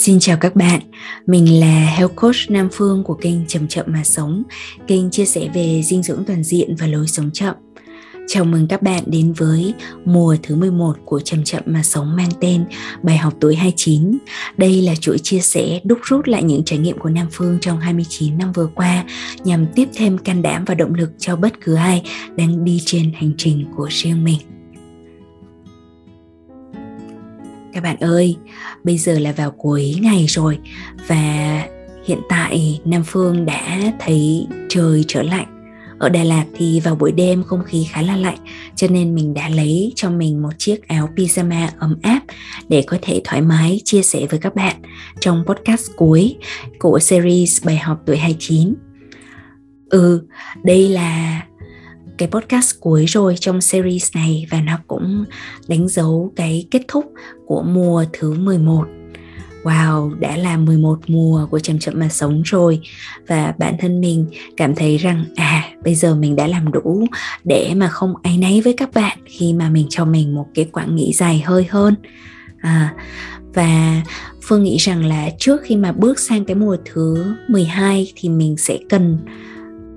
Xin chào các bạn, mình là Health Coach Nam Phương của kênh Chậm Chậm Mà Sống, kênh chia sẻ về dinh dưỡng toàn diện và lối sống chậm. Chào mừng các bạn đến với mùa thứ 11 của Chậm Chậm Mà Sống mang tên Bài học tuổi 29. Đây là chuỗi chia sẻ đúc rút lại những trải nghiệm của Nam Phương trong 29 năm vừa qua nhằm tiếp thêm can đảm và động lực cho bất cứ ai đang đi trên hành trình của riêng mình. Các bạn ơi bây giờ là vào cuối ngày rồi và hiện tại nam phương đã thấy trời trở lạnh ở Đà Lạt thì vào buổi đêm không khí khá là lạnh cho nên mình đã lấy cho mình một chiếc áo pyjama ấm áp để có thể thoải mái chia sẻ với các bạn trong podcast cuối của series bài học tuổi 29. Ừ, đây là cái podcast cuối rồi trong series này và nó cũng đánh dấu cái kết thúc của mùa thứ 11 Wow, đã là 11 mùa của Chậm Chậm Mà Sống rồi. Và bản thân mình cảm thấy rằng À, bây giờ mình đã làm đủ Để mà không áy náy với các bạn Khi mà mình cho mình một cái quãng nghỉ dài hơi hơn. À, Và Phương nghĩ rằng là trước khi mà bước sang cái mùa thứ 12 Thì mình sẽ cần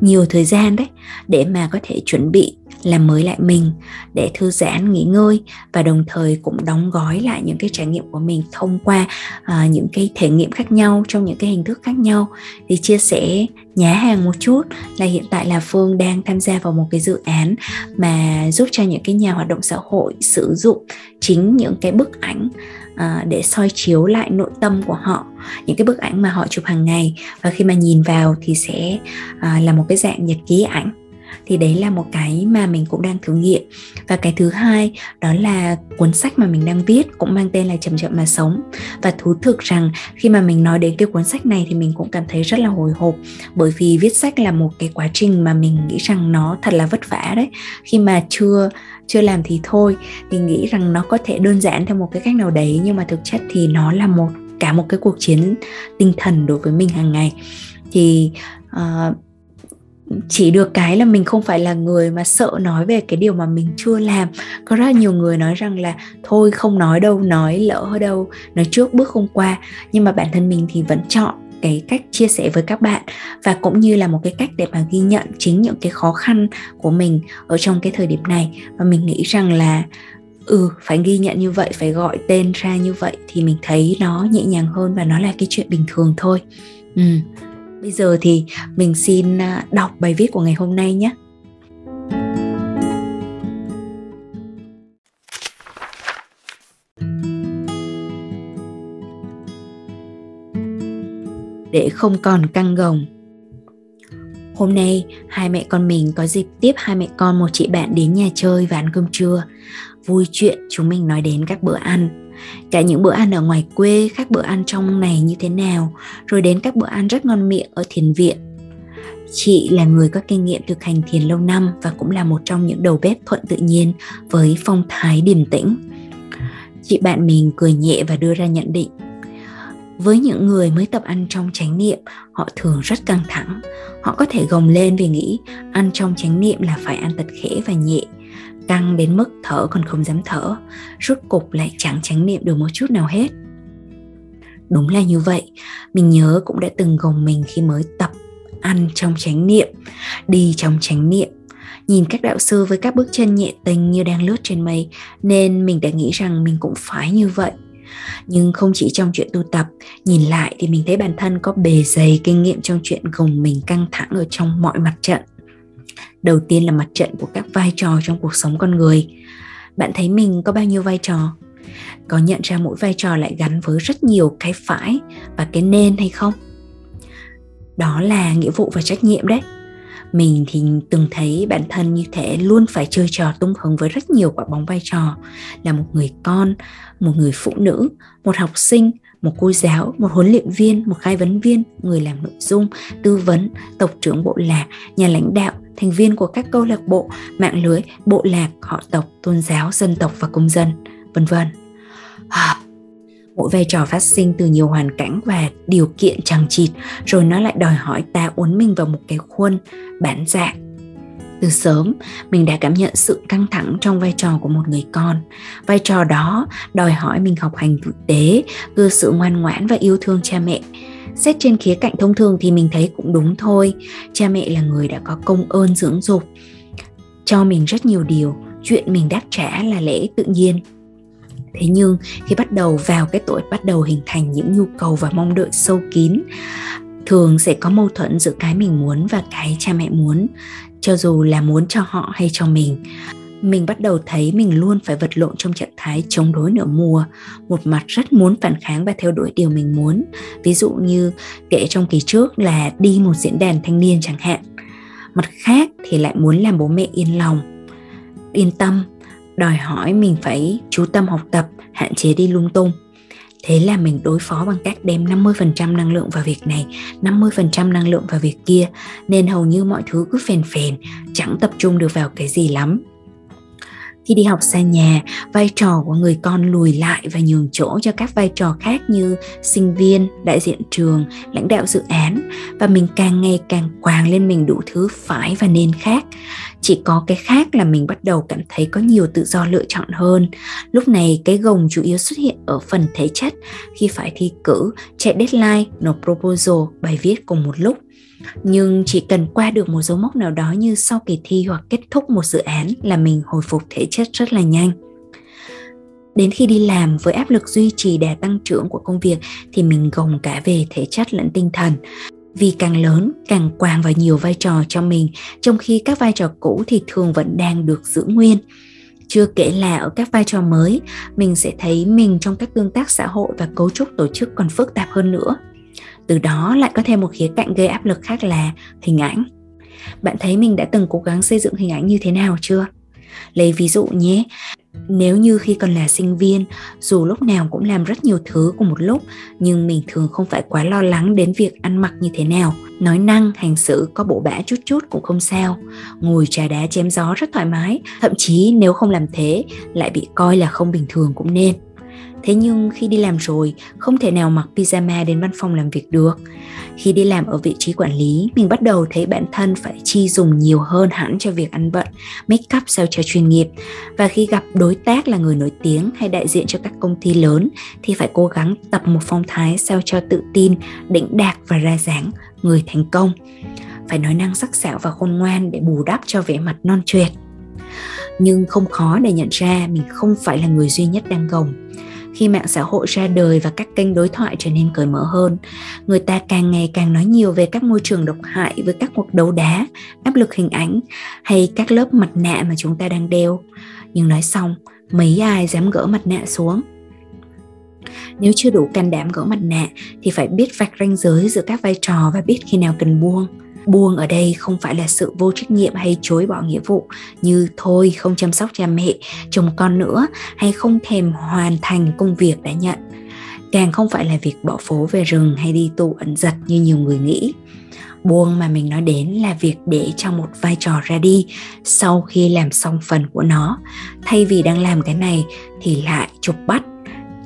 nhiều thời gian đấy để mà có thể chuẩn bị làm mới lại mình để thư giãn nghỉ ngơi và đồng thời cũng đóng gói lại những cái trải nghiệm của mình thông qua uh, những cái thể nghiệm khác nhau trong những cái hình thức khác nhau. Thì chia sẻ nhá hàng một chút là hiện tại là phương đang tham gia vào một cái dự án mà giúp cho những cái nhà hoạt động xã hội sử dụng chính những cái bức ảnh à, để soi chiếu lại nội tâm của họ những cái bức ảnh mà họ chụp hàng ngày. Và khi mà nhìn vào thì sẽ à, là một cái dạng nhật ký ảnh thì đấy là một cái mà mình cũng đang thử nghiệm. Và cái thứ hai đó là cuốn sách mà mình đang viết cũng mang tên là chậm chậm mà sống. Và thú thực rằng khi mà mình nói đến cái cuốn sách này thì mình cũng cảm thấy rất là hồi hộp. Bởi vì viết sách là một cái quá trình mà mình nghĩ rằng nó thật là vất vả đấy. Khi mà chưa chưa làm thì thôi. Thì nghĩ rằng nó có thể đơn giản theo một cái cách nào đấy nhưng mà thực chất thì nó là một cả một cái cuộc chiến tinh thần đối với mình hàng ngày. Thì uh, chỉ được cái là mình không phải là người mà sợ nói về cái điều mà mình chưa làm. Có rất là nhiều người nói rằng là, thôi không nói đâu, nói lỡ đâu, nói trước bước không qua. Nhưng mà bản thân mình thì vẫn chọn cái cách chia sẻ với các bạn. Và cũng như là một cái cách để mà ghi nhận chính những cái khó khăn của mình ở trong cái thời điểm này. Và mình nghĩ rằng là ừ phải ghi nhận như vậy, phải gọi tên ra như vậy thì mình thấy nó nhẹ nhàng hơn và nó là cái chuyện bình thường thôi. Ừ. Bây giờ thì mình xin à, đọc bài viết của ngày hôm nay nhé. Để không còn căng gồng Hôm nay, hai mẹ con mình có dịp tiếp hai mẹ con một chị bạn đến nhà chơi và ăn cơm trưa. Vui chuyện chúng mình nói đến các bữa ăn cả những bữa ăn ở ngoài quê khác bữa ăn trong này như thế nào, rồi đến các bữa ăn rất ngon miệng ở thiền viện. Chị là người có kinh nghiệm thực hành thiền lâu năm và cũng là một trong những đầu bếp thuận tự nhiên với phong thái điềm tĩnh. Chị bạn mình cười nhẹ và đưa ra nhận định. Với những người mới tập ăn trong chánh niệm, họ thường rất căng thẳng. Họ có thể gồng lên vì nghĩ ăn trong chánh niệm là phải ăn thật khẽ và nhẹ căng đến mức thở còn không dám thở rút cục lại chẳng tránh niệm được một chút nào hết. Đúng là như vậy, mình nhớ cũng đã từng gồng mình khi mới tập ăn trong chánh niệm, đi trong chánh niệm. Nhìn các đạo sư với các bước chân nhẹ tình như đang lướt trên mây, nên mình đã nghĩ rằng mình cũng phải như vậy. Nhưng không chỉ trong chuyện tu tập, nhìn lại thì mình thấy bản thân có bề dày kinh nghiệm trong chuyện gồng mình căng thẳng ở trong mọi mặt trận đầu tiên là mặt trận của các vai trò trong cuộc sống con người. Bạn thấy mình có bao nhiêu vai trò? Có nhận ra mỗi vai trò lại gắn với rất nhiều cái phải và cái nên hay không? Đó là nghĩa vụ và trách nhiệm đấy. Mình thì từng thấy bản thân như thế luôn phải chơi trò tung hứng với rất nhiều quả bóng vai trò. Là một người con, một người phụ nữ, một học sinh, một cô giáo, một huấn luyện viên, một khai vấn viên, người làm nội dung, tư vấn, tộc trưởng bộ lạc, nhà lãnh đạo thành viên của các câu lạc bộ, mạng lưới, bộ lạc, họ tộc, tôn giáo, dân tộc và công dân, vân vân. À, mỗi vai trò phát sinh từ nhiều hoàn cảnh và điều kiện chẳng chịt rồi nó lại đòi hỏi ta uốn mình vào một cái khuôn bản dạng. Từ sớm mình đã cảm nhận sự căng thẳng trong vai trò của một người con. Vai trò đó đòi hỏi mình học hành tử tế cư sự ngoan ngoãn và yêu thương cha mẹ xét trên khía cạnh thông thường thì mình thấy cũng đúng thôi. Cha mẹ là người đã có công ơn dưỡng dục, cho mình rất nhiều điều, chuyện mình đáp trả là lẽ tự nhiên. Thế nhưng, khi bắt đầu vào cái tuổi bắt đầu hình thành những nhu cầu và mong đợi sâu kín, thường sẽ có mâu thuẫn giữa cái mình muốn và cái cha mẹ muốn. Cho dù là muốn cho họ hay cho mình mình bắt đầu thấy mình luôn phải vật lộn trong trạng thái chống đối nửa mùa, một mặt rất muốn phản kháng và theo đuổi điều mình muốn. Ví dụ như kể trong kỳ trước là đi một diễn đàn thanh niên chẳng hạn. Mặt khác thì lại muốn làm bố mẹ yên lòng, yên tâm, đòi hỏi mình phải chú tâm học tập, hạn chế đi lung tung. Thế là mình đối phó bằng cách đem 50% năng lượng vào việc này 50% năng lượng vào việc kia, nên hầu như mọi thứ cứ phèn phèn, chẳng tập trung được vào cái gì lắm khi đi học xa nhà, vai trò của người con lùi lại và nhường chỗ cho các vai trò khác như sinh viên, đại diện trường, lãnh đạo dự án. Và mình càng ngày càng quàng lên mình đủ thứ phải và nên khác. Chỉ có cái khác là mình bắt đầu cảm thấy có nhiều tự do lựa chọn hơn. Lúc này, cái gồng chủ yếu xuất hiện ở phần thể chất. Khi phải thi cử, chạy deadline, nộp proposal, bài viết cùng một lúc nhưng chỉ cần qua được một dấu mốc nào đó như sau kỳ thi hoặc kết thúc một dự án là mình hồi phục thể chất rất là nhanh. Đến khi đi làm với áp lực duy trì đà tăng trưởng của công việc thì mình gồng cả về thể chất lẫn tinh thần. Vì càng lớn, càng quàng vào nhiều vai trò cho mình, trong khi các vai trò cũ thì thường vẫn đang được giữ nguyên. Chưa kể là ở các vai trò mới, mình sẽ thấy mình trong các tương tác xã hội và cấu trúc tổ chức còn phức tạp hơn nữa từ đó lại có thêm một khía cạnh gây áp lực khác là hình ảnh. Bạn thấy mình đã từng cố gắng xây dựng hình ảnh như thế nào chưa? Lấy ví dụ nhé. Nếu như khi còn là sinh viên, dù lúc nào cũng làm rất nhiều thứ cùng một lúc, nhưng mình thường không phải quá lo lắng đến việc ăn mặc như thế nào. Nói năng, hành xử, có bộ bã chút chút cũng không sao. Ngồi trà đá chém gió rất thoải mái. Thậm chí nếu không làm thế, lại bị coi là không bình thường cũng nên thế nhưng khi đi làm rồi, không thể nào mặc pyjama đến văn phòng làm việc được. Khi đi làm ở vị trí quản lý, mình bắt đầu thấy bản thân phải chi dùng nhiều hơn hẳn cho việc ăn bận, make up sao cho chuyên nghiệp. Và khi gặp đối tác là người nổi tiếng hay đại diện cho các công ty lớn, thì phải cố gắng tập một phong thái sao cho tự tin, đỉnh đạt và ra dáng, người thành công. Phải nói năng sắc sảo và khôn ngoan để bù đắp cho vẻ mặt non trượt nhưng không khó để nhận ra mình không phải là người duy nhất đang gồng. Khi mạng xã hội ra đời và các kênh đối thoại trở nên cởi mở hơn, người ta càng ngày càng nói nhiều về các môi trường độc hại với các cuộc đấu đá, áp lực hình ảnh hay các lớp mặt nạ mà chúng ta đang đeo. Nhưng nói xong, mấy ai dám gỡ mặt nạ xuống? Nếu chưa đủ can đảm gỡ mặt nạ thì phải biết vạch ranh giới giữa các vai trò và biết khi nào cần buông buông ở đây không phải là sự vô trách nhiệm hay chối bỏ nghĩa vụ, như thôi, không chăm sóc cha mẹ, chồng con nữa, hay không thèm hoàn thành công việc đã nhận. Càng không phải là việc bỏ phố về rừng hay đi tù ẩn giật như nhiều người nghĩ. Buông mà mình nói đến là việc để cho một vai trò ra đi sau khi làm xong phần của nó. Thay vì đang làm cái này thì lại chụp bắt,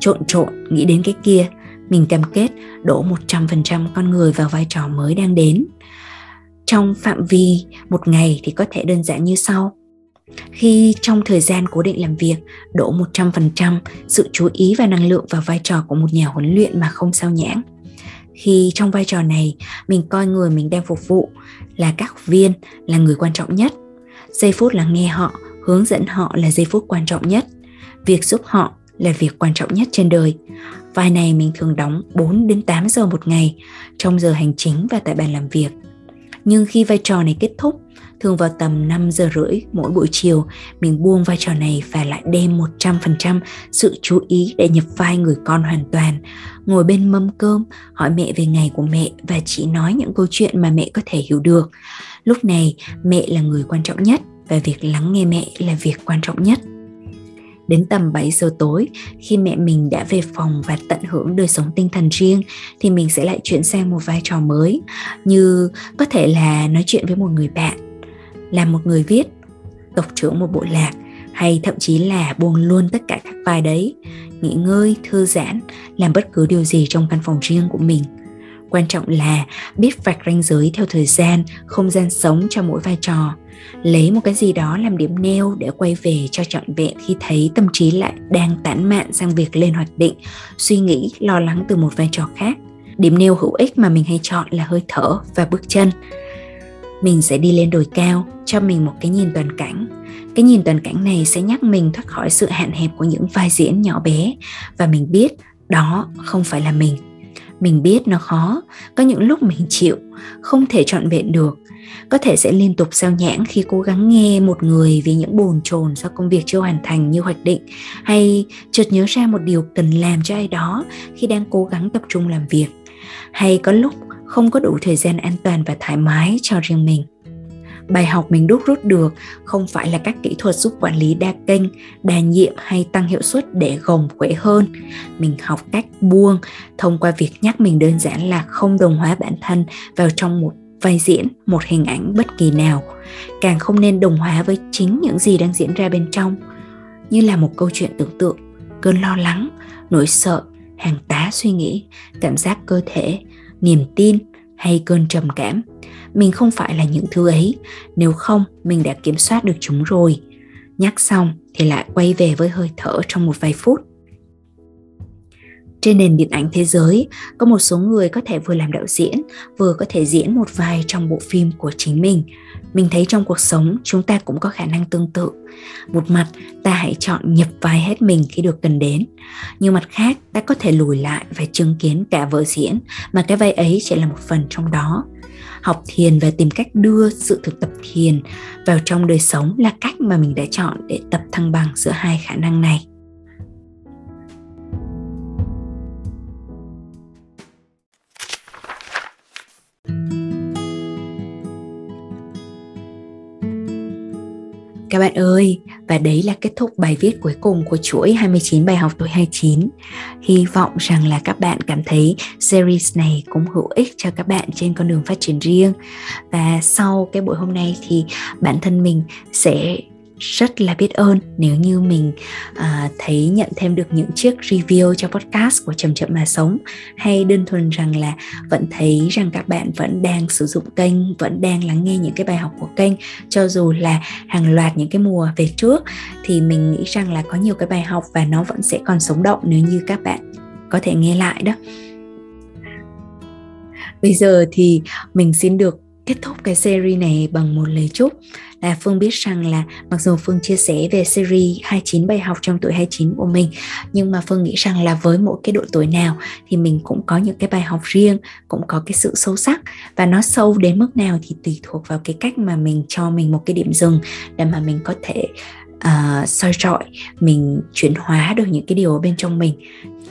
trộn trộn, nghĩ đến cái kia. Mình cam kết đổ 100% con người vào vai trò mới đang đến trong phạm vi một ngày thì có thể đơn giản như sau khi trong thời gian cố định làm việc đổ 100% sự chú ý và năng lượng vào vai trò của một nhà huấn luyện mà không sao nhãng. Khi trong vai trò này, mình coi người mình đang phục vụ là các học viên là người quan trọng nhất. Giây phút lắng nghe họ, hướng dẫn họ là giây phút quan trọng nhất. Việc giúp họ là việc quan trọng nhất trên đời. Vai này mình thường đóng 4 đến 8 giờ một ngày trong giờ hành chính và tại bàn làm việc nhưng khi vai trò này kết thúc, thường vào tầm 5 giờ rưỡi mỗi buổi chiều, mình buông vai trò này và lại đem 100% sự chú ý để nhập vai người con hoàn toàn. Ngồi bên mâm cơm, hỏi mẹ về ngày của mẹ và chỉ nói những câu chuyện mà mẹ có thể hiểu được. Lúc này, mẹ là người quan trọng nhất và việc lắng nghe mẹ là việc quan trọng nhất. Đến tầm 7 giờ tối, khi mẹ mình đã về phòng và tận hưởng đời sống tinh thần riêng thì mình sẽ lại chuyển sang một vai trò mới như có thể là nói chuyện với một người bạn, làm một người viết, tộc trưởng một bộ lạc hay thậm chí là buông luôn tất cả các vai đấy, nghỉ ngơi, thư giãn, làm bất cứ điều gì trong căn phòng riêng của mình quan trọng là biết vạch ranh giới theo thời gian, không gian sống cho mỗi vai trò. Lấy một cái gì đó làm điểm neo để quay về cho trọn vẹn khi thấy tâm trí lại đang tản mạn sang việc lên hoạch định, suy nghĩ, lo lắng từ một vai trò khác. Điểm neo hữu ích mà mình hay chọn là hơi thở và bước chân. Mình sẽ đi lên đồi cao, cho mình một cái nhìn toàn cảnh. Cái nhìn toàn cảnh này sẽ nhắc mình thoát khỏi sự hạn hẹp của những vai diễn nhỏ bé. Và mình biết đó không phải là mình mình biết nó khó, có những lúc mình chịu, không thể chọn vẹn được. Có thể sẽ liên tục sao nhãng khi cố gắng nghe một người vì những bồn chồn do công việc chưa hoàn thành như hoạch định, hay chợt nhớ ra một điều cần làm cho ai đó khi đang cố gắng tập trung làm việc. Hay có lúc không có đủ thời gian an toàn và thoải mái cho riêng mình bài học mình đúc rút được không phải là các kỹ thuật giúp quản lý đa kênh, đa nhiệm hay tăng hiệu suất để gồng khỏe hơn. Mình học cách buông thông qua việc nhắc mình đơn giản là không đồng hóa bản thân vào trong một vai diễn, một hình ảnh bất kỳ nào. Càng không nên đồng hóa với chính những gì đang diễn ra bên trong. Như là một câu chuyện tưởng tượng, cơn lo lắng, nỗi sợ, hàng tá suy nghĩ, cảm giác cơ thể, niềm tin hay cơn trầm cảm mình không phải là những thứ ấy. Nếu không, mình đã kiểm soát được chúng rồi. Nhắc xong thì lại quay về với hơi thở trong một vài phút. Trên nền điện ảnh thế giới, có một số người có thể vừa làm đạo diễn, vừa có thể diễn một vài trong bộ phim của chính mình. Mình thấy trong cuộc sống, chúng ta cũng có khả năng tương tự. Một mặt, ta hãy chọn nhập vai hết mình khi được cần đến. Nhưng mặt khác, ta có thể lùi lại và chứng kiến cả vở diễn, mà cái vai ấy chỉ là một phần trong đó học thiền và tìm cách đưa sự thực tập thiền vào trong đời sống là cách mà mình đã chọn để tập thăng bằng giữa hai khả năng này. Các bạn ơi, và đấy là kết thúc bài viết cuối cùng của chuỗi 29 bài học tuổi 29. Hy vọng rằng là các bạn cảm thấy series này cũng hữu ích cho các bạn trên con đường phát triển riêng. Và sau cái buổi hôm nay thì bản thân mình sẽ rất là biết ơn nếu như mình uh, thấy nhận thêm được những chiếc review cho podcast của chậm chậm mà sống. Hay đơn thuần rằng là vẫn thấy rằng các bạn vẫn đang sử dụng kênh vẫn đang lắng nghe những cái bài học của kênh. Cho dù là hàng loạt những cái mùa về trước thì mình nghĩ rằng là có nhiều cái bài học và nó vẫn sẽ còn sống động nếu như các bạn có thể nghe lại đó. Bây giờ thì mình xin được kết thúc cái series này bằng một lời chúc. Là Phương biết rằng là mặc dù Phương chia sẻ về series 29 bài học trong tuổi 29 của mình, nhưng mà Phương nghĩ rằng là với mỗi cái độ tuổi nào thì mình cũng có những cái bài học riêng, cũng có cái sự sâu sắc. Và nó sâu đến mức nào thì tùy thuộc vào cái cách mà mình cho mình một cái điểm dừng để mà mình có thể uh, soi trọi mình chuyển hóa được những cái điều ở bên trong mình.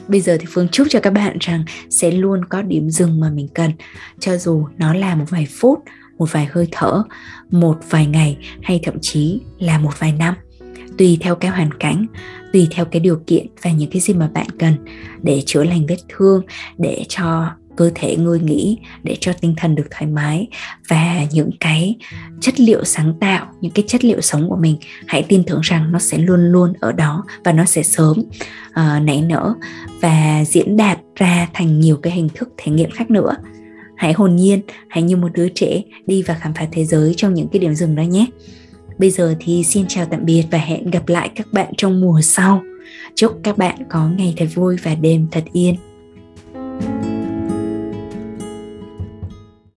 Bây giờ thì phương chúc cho các bạn rằng sẽ luôn có điểm dừng mà mình cần. Cho dù nó là một vài phút một vài hơi thở một vài ngày hay thậm chí là một vài năm. Tùy theo cái hoàn cảnh tùy theo cái điều kiện và những cái gì mà bạn cần để chữa lành vết thương để cho cơ thể ngơi nghỉ để cho tinh thần được thoải mái. Và những cái chất liệu sáng tạo những cái chất liệu sống của mình hãy tin tưởng rằng nó sẽ luôn luôn ở đó và nó sẽ sớm uh, nảy nở và diễn đạt ra thành nhiều cái hình thức thể nghiệm khác nữa. Hãy hồn nhiên hãy như một đứa trẻ đi và khám phá thế giới trong những cái điểm dừng đó nhé. Bây giờ thì xin chào tạm biệt và hẹn gặp lại các bạn trong mùa sau. Chúc các bạn có ngày thật vui và đêm thật yên.